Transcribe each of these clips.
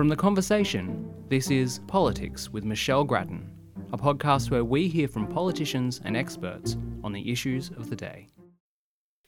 From The Conversation, this is Politics with Michelle Grattan, a podcast where we hear from politicians and experts on the issues of the day.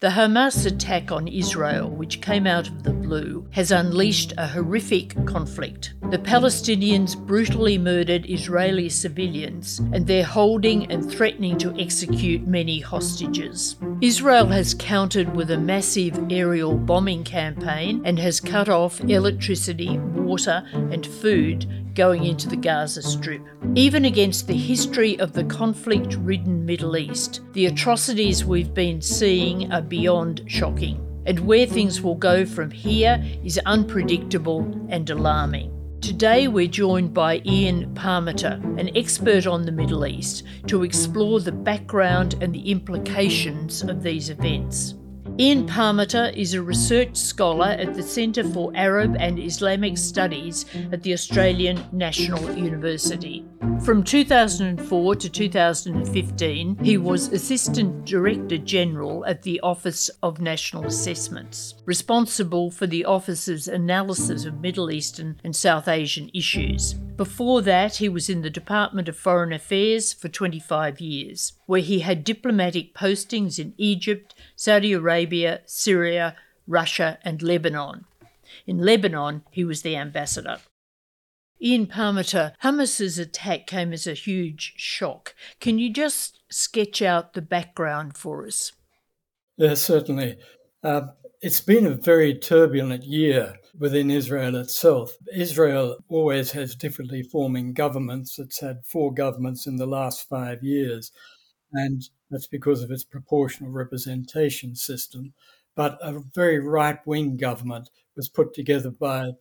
The Hamas attack on Israel, which came out of the blue, has unleashed a horrific conflict. The Palestinians brutally murdered Israeli civilians, and they're holding and threatening to execute many hostages. Israel has countered with a massive aerial bombing campaign and has cut off electricity, water, and food going into the Gaza Strip. Even against the history of the conflict ridden Middle East, the atrocities we've been seeing are beyond shocking. And where things will go from here is unpredictable and alarming. Today, we're joined by Ian Parmeter, an expert on the Middle East, to explore the background and the implications of these events. Ian Parmeter is a research scholar at the Centre for Arab and Islamic Studies at the Australian National University. From 2004 to 2015, he was Assistant Director General at the Office of National Assessments, responsible for the Office's analysis of Middle Eastern and South Asian issues. Before that, he was in the Department of Foreign Affairs for 25 years, where he had diplomatic postings in Egypt, Saudi Arabia, Syria, Russia, and Lebanon. In Lebanon, he was the ambassador. Ian Parmeter, Hamas's attack came as a huge shock. Can you just sketch out the background for us? Yes, certainly. Uh, it's been a very turbulent year within Israel itself. Israel always has differently forming governments. It's had four governments in the last five years, and that's because of its proportional representation system. But a very right wing government was put together by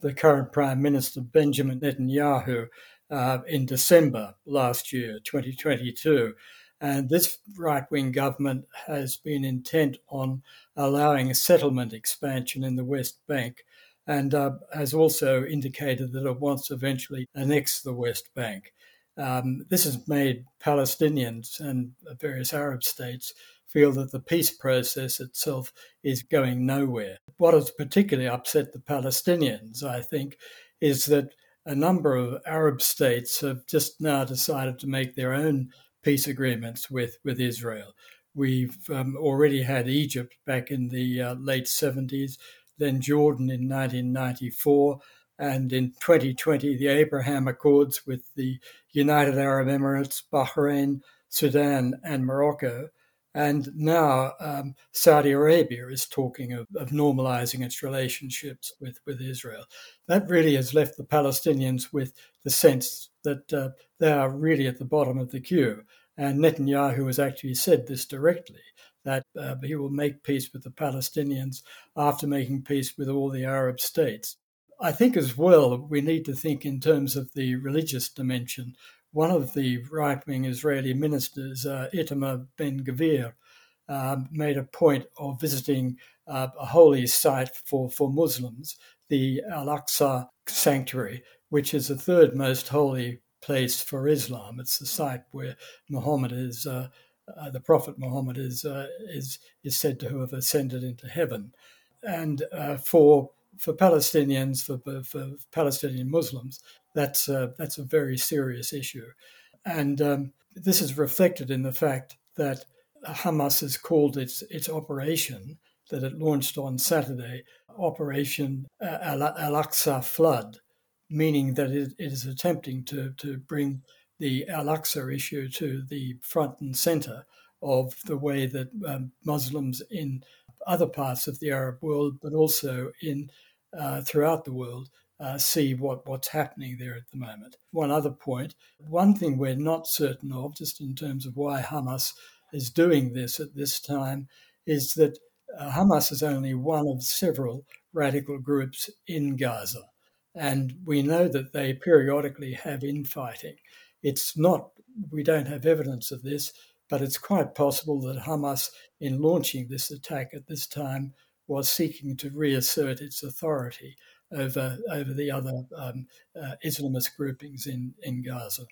the current Prime Minister, Benjamin Netanyahu, uh, in December last year, 2022. And this right wing government has been intent on allowing a settlement expansion in the West Bank and uh, has also indicated that it wants to eventually annex the West Bank. Um, this has made Palestinians and various Arab states feel that the peace process itself is going nowhere. What has particularly upset the Palestinians, I think, is that a number of Arab states have just now decided to make their own peace agreements with, with Israel. We've um, already had Egypt back in the uh, late 70s, then Jordan in 1994, and in 2020, the Abraham Accords with the United Arab Emirates, Bahrain, Sudan, and Morocco. And now um, Saudi Arabia is talking of, of, normalizing its relationships with, with Israel. That really has left the Palestinians with the sense that uh, they are really at the bottom of the queue. And Netanyahu has actually said this directly that uh, he will make peace with the Palestinians after making peace with all the Arab states. I think as well, we need to think in terms of the religious dimension one of the right wing Israeli ministers, uh, Itamar Ben Gvir, uh, made a point of visiting uh, a holy site for, for Muslims, the Al Aqsa sanctuary, which is the third most holy place for Islam. It's the site where Muhammad is, uh, uh, the Prophet Muhammad is, uh, is, is said to have ascended into heaven. And for for Palestinians, for, for Palestinian Muslims, that's a, that's a very serious issue. And um, this is reflected in the fact that Hamas has called its, its operation that it launched on Saturday Operation uh, Al Aqsa Flood, meaning that it, it is attempting to, to bring the Al Aqsa issue to the front and center of the way that um, Muslims in other parts of the Arab world, but also in uh, throughout the world, uh, see what, what's happening there at the moment. One other point one thing we're not certain of, just in terms of why Hamas is doing this at this time, is that uh, Hamas is only one of several radical groups in Gaza. And we know that they periodically have infighting. It's not, we don't have evidence of this, but it's quite possible that Hamas, in launching this attack at this time, was seeking to reassert its authority over over the other um, uh, Islamist groupings in in Gaza.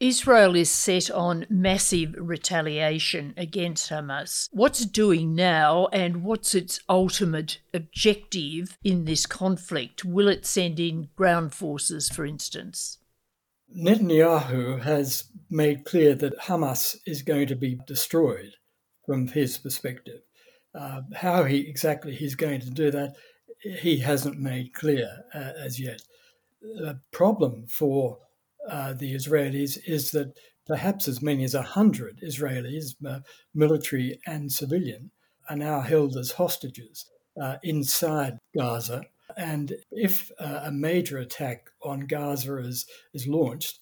Israel is set on massive retaliation against Hamas. What's it doing now and what's its ultimate objective in this conflict? Will it send in ground forces, for instance? Netanyahu has made clear that Hamas is going to be destroyed from his perspective. Uh, how he exactly he's going to do that, he hasn't made clear uh, as yet. The problem for uh, the Israelis is that perhaps as many as 100 Israelis, uh, military and civilian, are now held as hostages uh, inside Gaza. And if uh, a major attack on Gaza is, is launched,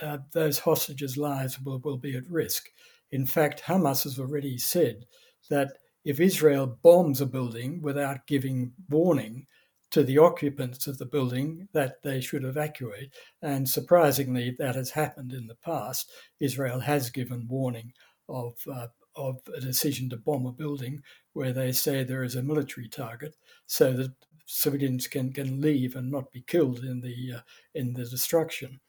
uh, those hostages' lives will, will be at risk. In fact, Hamas has already said that if Israel bombs a building without giving warning, to the occupants of the building that they should evacuate. And surprisingly, that has happened in the past. Israel has given warning of, uh, of a decision to bomb a building where they say there is a military target so that civilians can, can leave and not be killed in the, uh, in the destruction.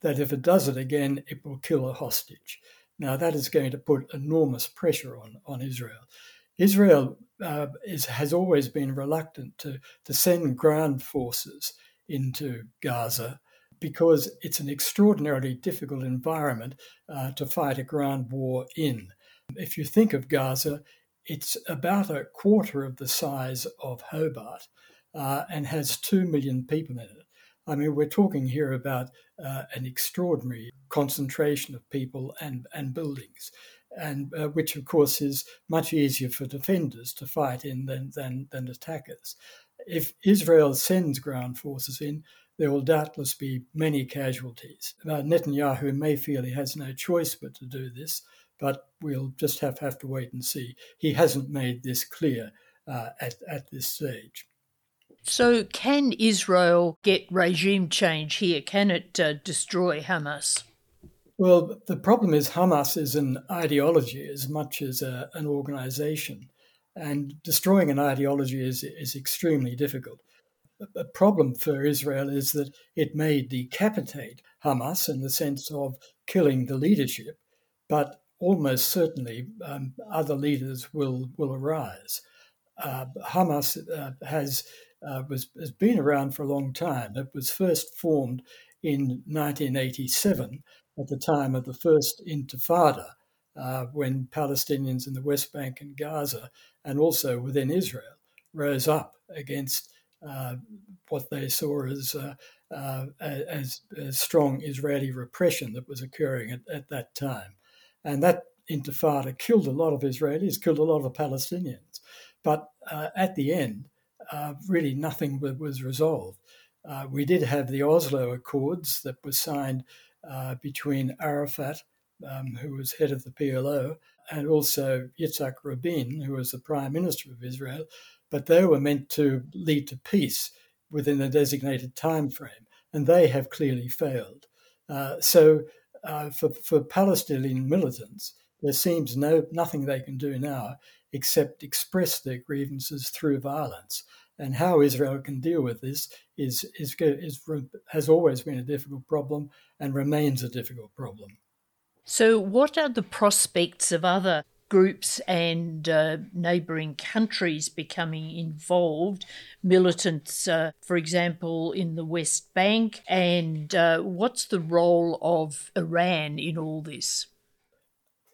That if it does it again, it will kill a hostage. Now, that is going to put enormous pressure on, on Israel. Israel uh, is, has always been reluctant to, to send ground forces into Gaza because it's an extraordinarily difficult environment uh, to fight a ground war in. If you think of Gaza, it's about a quarter of the size of Hobart uh, and has 2 million people in it. I mean, we're talking here about uh, an extraordinary concentration of people and, and buildings and uh, which of course is much easier for defenders to fight in than, than, than attackers. If Israel sends ground forces in, there will doubtless be many casualties. Uh, Netanyahu may feel he has no choice but to do this, but we'll just have, have to wait and see. He hasn't made this clear uh, at, at this stage. So, can Israel get regime change here? Can it uh, destroy Hamas? Well, the problem is Hamas is an ideology as much as a, an organization, and destroying an ideology is, is extremely difficult. The problem for Israel is that it may decapitate Hamas in the sense of killing the leadership, but almost certainly um, other leaders will, will arise. Uh, Hamas uh, has, uh, was, has been around for a long time. It was first formed in 1987 at the time of the first Intifada, uh, when Palestinians in the West Bank and Gaza, and also within Israel, rose up against uh, what they saw as, uh, uh as, as, strong Israeli repression that was occurring at, at, that time. And that Intifada killed a lot of Israelis, killed a lot of Palestinians. But uh, at the end, uh, really nothing was resolved. we did have the Oslo Accords that were signed uh, between Arafat, um, who was head of the PLO, and also Yitzhak Rabin, who was the prime minister of Israel. But they were meant to lead to peace within a designated time frame, and they have clearly failed. Uh, so, uh, for, for Palestinian militants, there seems no nothing they can do now except express their grievances through violence and how Israel can deal with this is, is, is, has always been a difficult problem and remains a difficult problem. So, what are the prospects of other groups and uh, neighbouring countries becoming involved, militants, uh, for example, in the West Bank, and uh, what's the role of Iran in all this?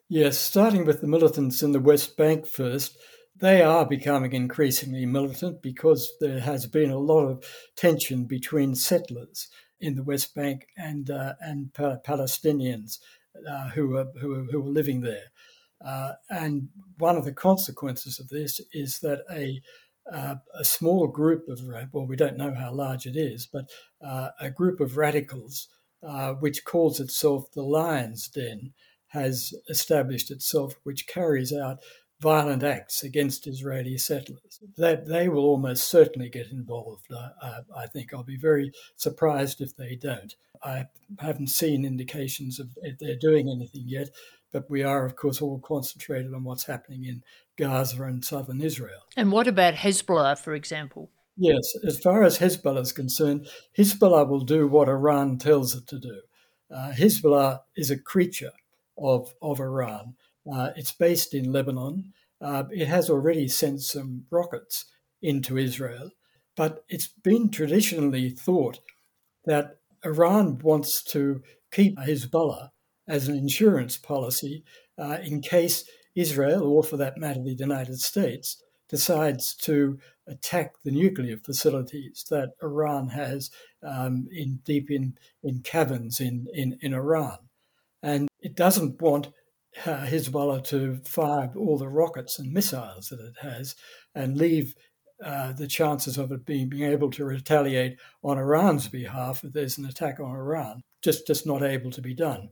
Yes, starting with the militants in the West Bank first, they are becoming increasingly militant because there has been a lot of tension between settlers in the West Bank and uh, and Palestinians uh, who are who are, who are living there. Uh, and one of the consequences of this is that a uh, a small group of well, we don't know how large it is, but uh, a group of radicals, uh, which calls itself the Lion's Den, has established itself, which carries out violent acts against Israeli settlers. That they will almost certainly get involved. Uh, I think I'll be very surprised if they don't. I haven't seen indications of if they're doing anything yet, but we are, of course, all concentrated on what's happening in Gaza and southern Israel. And what about Hezbollah, for example? Yes, as far as Hezbollah is concerned, Hezbollah will do what Iran tells it to do. Uh, Hezbollah is a creature of, of Iran. Uh, it's based in Lebanon. Uh, it has already sent some rockets into Israel, but it's been traditionally thought that Iran wants to keep Hezbollah as an insurance policy uh, in case Israel, or for that matter, the United States, decides to attack the nuclear facilities that Iran has um, in deep in, in caverns in, in, in Iran. And it doesn't want uh, Hezbollah to fire all the rockets and missiles that it has and leave uh, the chances of it being, being able to retaliate on Iran's behalf if there's an attack on Iran just, just not able to be done.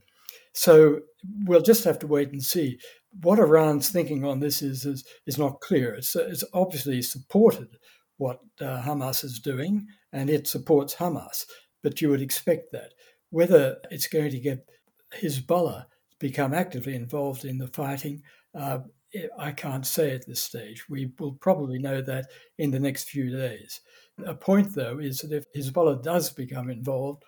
So we'll just have to wait and see. What Iran's thinking on this is is, is not clear. It's, it's obviously supported what uh, Hamas is doing, and it supports Hamas. But you would expect that. Whether it's going to get Hezbollah become actively involved in the fighting, uh, I can't say at this stage. We will probably know that in the next few days. A point, though, is that if Hezbollah does become involved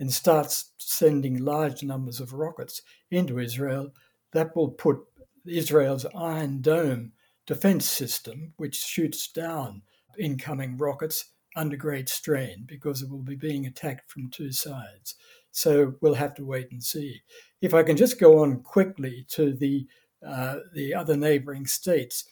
and starts sending large numbers of rockets into Israel, that will put Israel's Iron Dome defense system, which shoots down incoming rockets, under great strain because it will be being attacked from two sides. So we'll have to wait and see. If I can just go on quickly to the uh, the other neighboring states,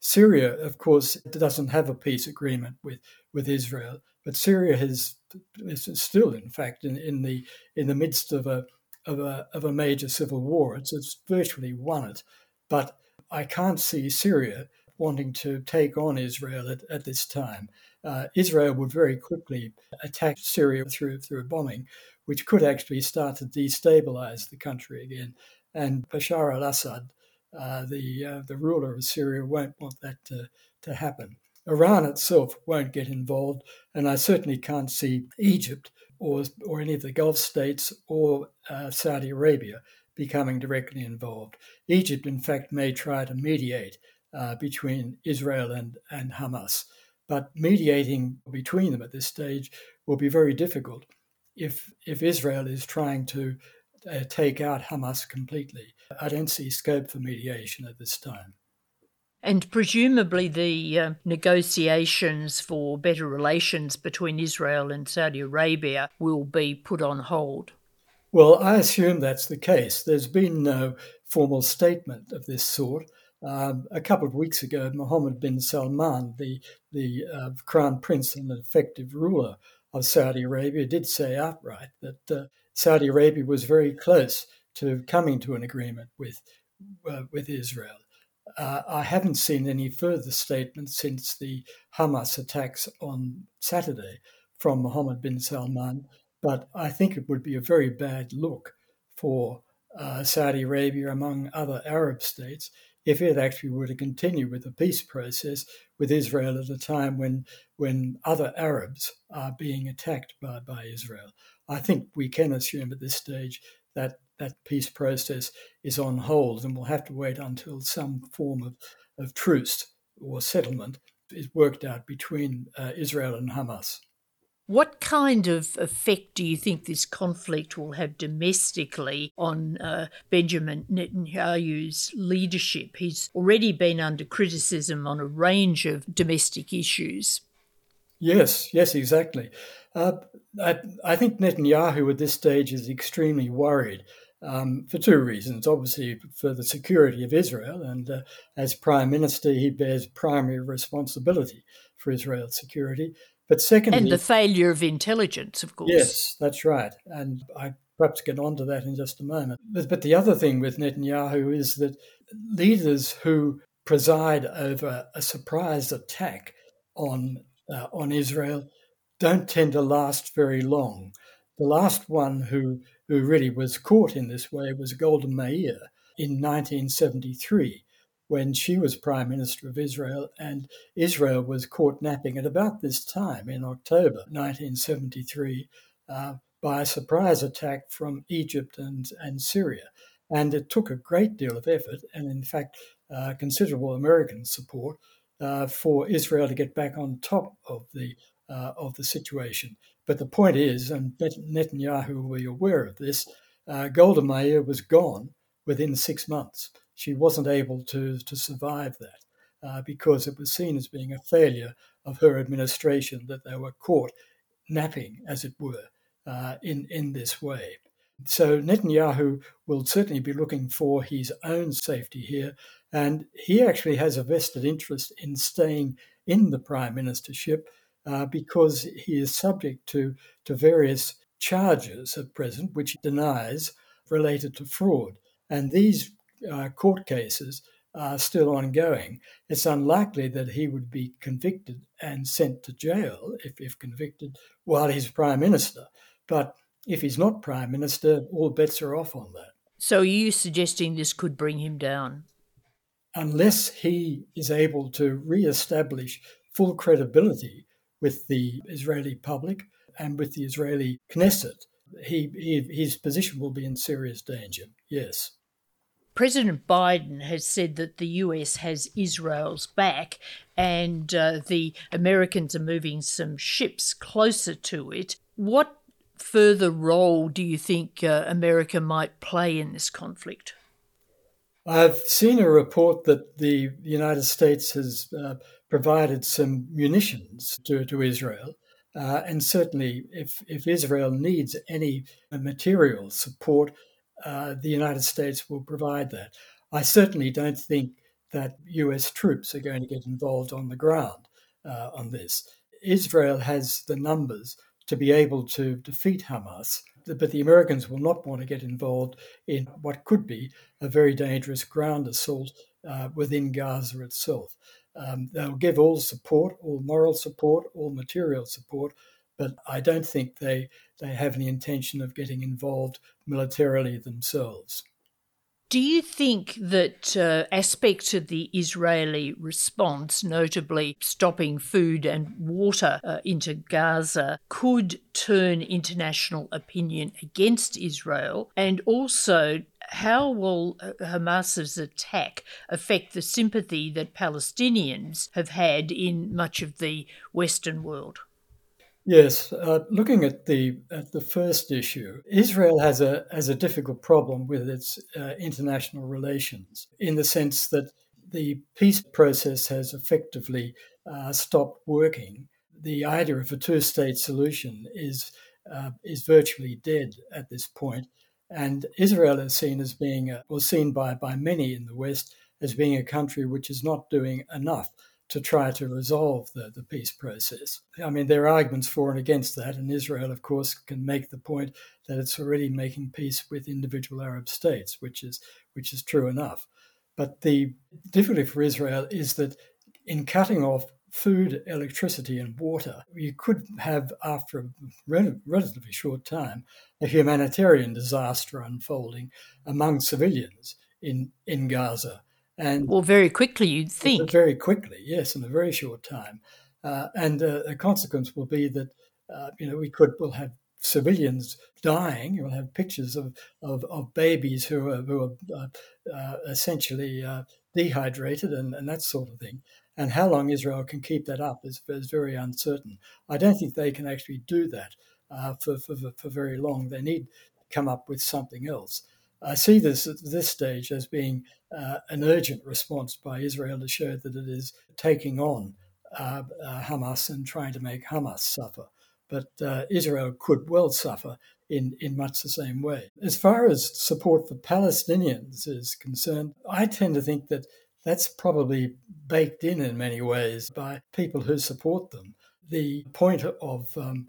Syria, of course, doesn't have a peace agreement with, with Israel, but Syria has is still, in fact, in, in the in the midst of a of a of a major civil war. It's, it's virtually won it, but I can't see Syria wanting to take on Israel at, at this time. Uh, Israel would very quickly attack Syria through through bombing, which could actually start to destabilize the country again. And Bashar al-Assad, uh, the uh, the ruler of Syria, won't want that to, to happen. Iran itself won't get involved, and I certainly can't see Egypt or, or any of the Gulf states or uh, Saudi Arabia becoming directly involved. Egypt, in fact, may try to mediate uh, between Israel and, and Hamas, but mediating between them at this stage will be very difficult if, if Israel is trying to uh, take out Hamas completely. I don't see scope for mediation at this time. And presumably, the uh, negotiations for better relations between Israel and Saudi Arabia will be put on hold. Well, I assume that's the case. There's been no formal statement of this sort. Um, a couple of weeks ago, Mohammed bin Salman, the, the uh, crown prince and effective ruler of Saudi Arabia, did say outright that uh, Saudi Arabia was very close to coming to an agreement with, uh, with Israel. Uh, I haven't seen any further statements since the Hamas attacks on Saturday from Mohammed bin Salman, but I think it would be a very bad look for uh, Saudi Arabia, among other Arab states, if it actually were to continue with the peace process with Israel at a time when, when other Arabs are being attacked by, by Israel. I think we can assume at this stage that that peace process is on hold, and we'll have to wait until some form of, of truce or settlement is worked out between uh, Israel and Hamas. What kind of effect do you think this conflict will have domestically on uh, Benjamin Netanyahu's leadership? He's already been under criticism on a range of domestic issues. Yes, yes, exactly. Uh, I, I, think Netanyahu at this stage is extremely worried um, for two reasons. Obviously, for the security of Israel, and uh, as prime minister, he bears primary responsibility for Israel's security. But secondly, and the failure of intelligence, of course. Yes, that's right, and I perhaps get on to that in just a moment. But, the other thing with Netanyahu is that leaders who preside over a surprise attack on uh, on Israel don't tend to last very long. The last one who who really was caught in this way was Golda Meir in 1973 when she was Prime Minister of Israel, and Israel was caught napping at about this time in October 1973 uh, by a surprise attack from Egypt and, and Syria. And it took a great deal of effort and, in fact, uh, considerable American support uh, for Israel to get back on top of the uh, of the situation. But the point is, and Netanyahu will be aware of this, uh, Golda Meir was gone within six months. She wasn't able to, to survive that uh, because it was seen as being a failure of her administration that they were caught napping, as it were, uh, in, in this way. So Netanyahu will certainly be looking for his own safety here, and he actually has a vested interest in staying in the prime ministership uh, because he is subject to, to various charges at present, which he denies related to fraud. And these uh, court cases are still ongoing. It's unlikely that he would be convicted and sent to jail if, if convicted while he's prime minister. But if he's not prime minister, all bets are off on that. So, are you suggesting this could bring him down? Unless he is able to re establish full credibility with the Israeli public and with the Israeli Knesset, he, he, his position will be in serious danger, yes. President Biden has said that the US has Israel's back and uh, the Americans are moving some ships closer to it. What further role do you think uh, America might play in this conflict? I've seen a report that the United States has uh, provided some munitions to, to Israel. Uh, and certainly, if, if Israel needs any material support, uh, the United States will provide that. I certainly don't think that US troops are going to get involved on the ground uh, on this. Israel has the numbers to be able to defeat Hamas, but the Americans will not want to get involved in what could be a very dangerous ground assault uh, within Gaza itself. Um, they'll give all support, all moral support, all material support, but I don't think they, they have any intention of getting involved militarily themselves. Do you think that uh, aspects of the Israeli response, notably stopping food and water uh, into Gaza, could turn international opinion against Israel? And also, how will uh, Hamas's attack affect the sympathy that Palestinians have had in much of the Western world? Yes, uh, looking at the at the first issue, Israel has a has a difficult problem with its uh, international relations in the sense that the peace process has effectively uh, stopped working. The idea of a two-state solution is uh, is virtually dead at this point, and Israel is seen as being, or seen by by many in the West as being a country which is not doing enough to try to resolve the, the peace process. I mean, there are arguments for and against that, and Israel, of course, can make the point that it's already making peace with individual Arab states, which is which is true enough. But the difficulty for Israel is that in cutting off food, electricity, and water, you could have, after a relatively short time, a humanitarian disaster unfolding among civilians in, in Gaza and well, very quickly, you'd think. Very quickly, yes, in a very short time. Uh, and uh, the consequence will be that uh, you know we could will have civilians dying. We'll have pictures of, of, of babies who are who are uh, uh, essentially uh, dehydrated and, and that sort of thing. And how long Israel can keep that up is, is very uncertain. I don't think they can actually do that for, for, for very long. They need to come up with something else. I see this at this stage as being uh, an urgent response by Israel to show that it is taking on uh, uh, Hamas and trying to make Hamas suffer. But uh, Israel could well suffer in, in much the same way. As far as support for Palestinians is concerned, I tend to think that that's probably baked in in many ways by people who support them. The point of um,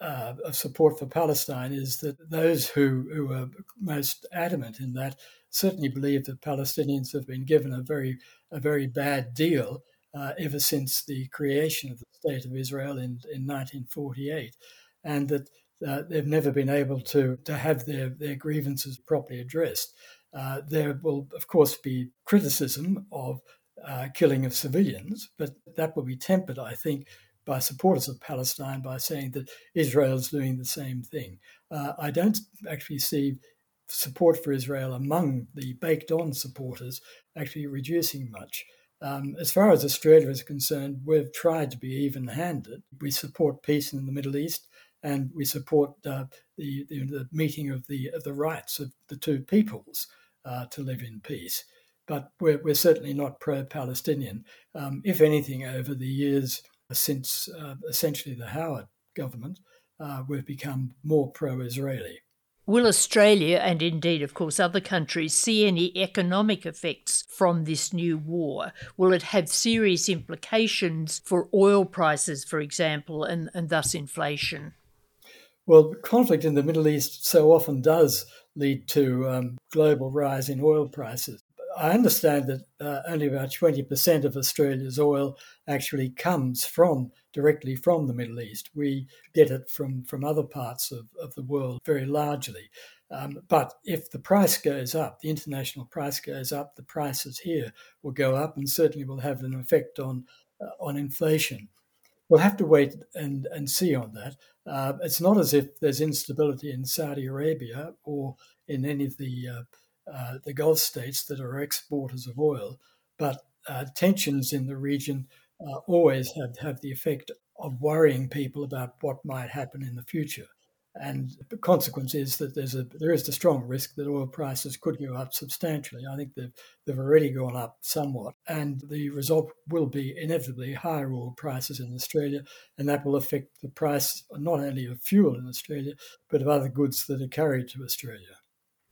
uh, of support for Palestine is that those who, who are most adamant in that certainly believe that Palestinians have been given a very a very bad deal uh, ever since the creation of the state of Israel in, in 1948, and that uh, they've never been able to to have their their grievances properly addressed. Uh, there will of course be criticism of uh, killing of civilians, but that will be tempered, I think, by supporters of Palestine by saying that Israel is doing the same thing. Uh, I don't actually see support for Israel among the baked on supporters actually reducing much. Um, as far as Australia is concerned, we've tried to be even handed. We support peace in the Middle East. and we support uh, the, the, the meeting of the of the rights of the two peoples uh, to live in peace. But we're, we're certainly not pro-Palestinian. Um, if anything, over the years since uh, essentially the Howard government, uh, we've become more pro-Israeli. Will Australia, and indeed, of course, other countries, see any economic effects from this new war? Will it have serious implications for oil prices, for example, and, and thus inflation? Well, conflict in the Middle East so often does lead to um, global rise in oil prices. I understand that uh, only about 20% of Australia's oil actually comes from directly from the Middle East. We get it from, from other parts of, of the world very largely. Um, but if the price goes up, the international price goes up, the prices here will go up and certainly will have an effect on, uh, on inflation. We'll have to wait and, and see on that. Uh, it's not as if there's instability in Saudi Arabia or in any of the uh, the Gulf states that are exporters of oil, but uh, tensions in the region uh, always have, have the effect of worrying people about what might happen in the future. And the consequence is that there's a there is the strong risk that oil prices could go up substantially. I think they've they've already gone up somewhat, and the result will be inevitably higher oil prices in Australia, and that will affect the price not only of fuel in Australia but of other goods that are carried to Australia.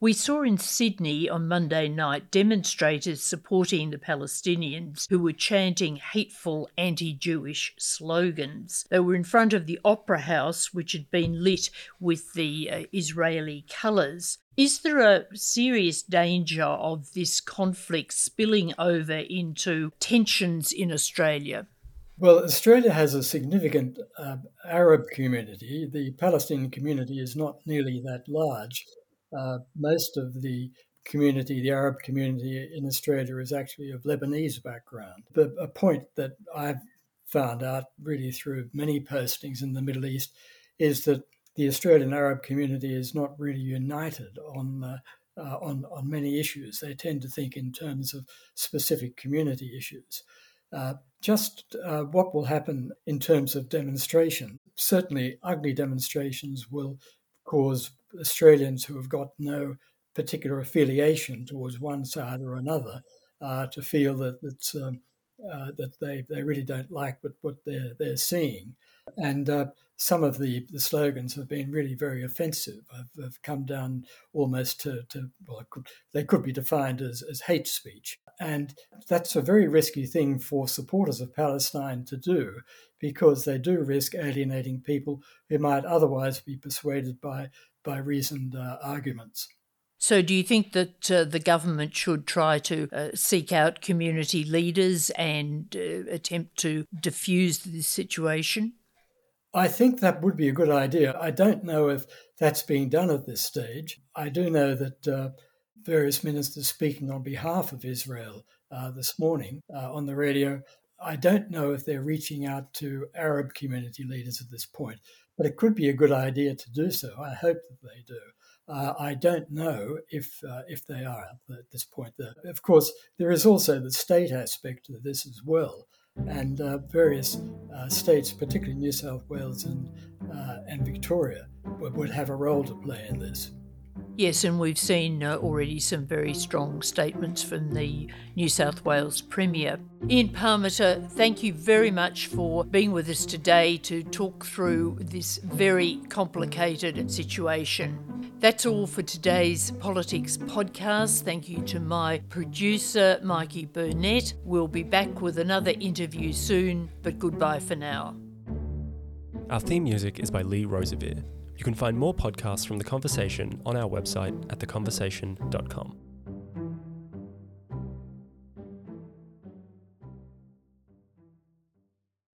We saw in Sydney on Monday night demonstrators supporting the Palestinians who were chanting hateful anti Jewish slogans. They were in front of the Opera House, which had been lit with the uh, Israeli colours. Is there a serious danger of this conflict spilling over into tensions in Australia? Well, Australia has a significant uh, Arab community. The Palestinian community is not nearly that large uh, most of the community, the Arab community in Australia, is actually of Lebanese background. But a point that I've found out really through many postings in the Middle East is that the Australian Arab community is not really united on. Uh, uh, on, on many issues. They tend to think in terms of specific community issues. Uh, just uh, what will happen in terms of demonstration. Certainly, ugly demonstrations will cause Australians who have got no particular affiliation towards one side or another uh, to feel that it's, um, uh, that they, they really don't like what, what they're, they're seeing. And uh, some of the, the slogans have been really very offensive, have, have come down almost to, to well, could, they could be defined as, as hate speech. And that's a very risky thing for supporters of Palestine to do because they do risk alienating people who might otherwise be persuaded by, by reasoned uh, arguments. So, do you think that uh, the government should try to uh, seek out community leaders and uh, attempt to diffuse this situation? I think that would be a good idea. I don't know if that's being done at this stage. I do know that uh, various ministers speaking on behalf of Israel uh, this morning uh, on the radio. I don't know if they're reaching out to Arab community leaders at this point, but it could be a good idea to do so. I hope that they do. Uh, I don't know if uh, if they are at this point. Of course, there is also the state aspect of this as well and uh, various uh, states, particularly New South Wales and, uh, and Victoria, would, would, have a role to play in this. Yes, and we've seen uh, already some very strong statements from the New South Wales Premier. Ian Parmeter, thank you very much for being with us today to talk through this very complicated situation. That's all for today's Politics podcast. Thank you to my producer, Mikey Burnett. We'll be back with another interview soon, but goodbye for now. Our theme music is by Lee Rosevere. You can find more podcasts from The Conversation on our website at theconversation.com.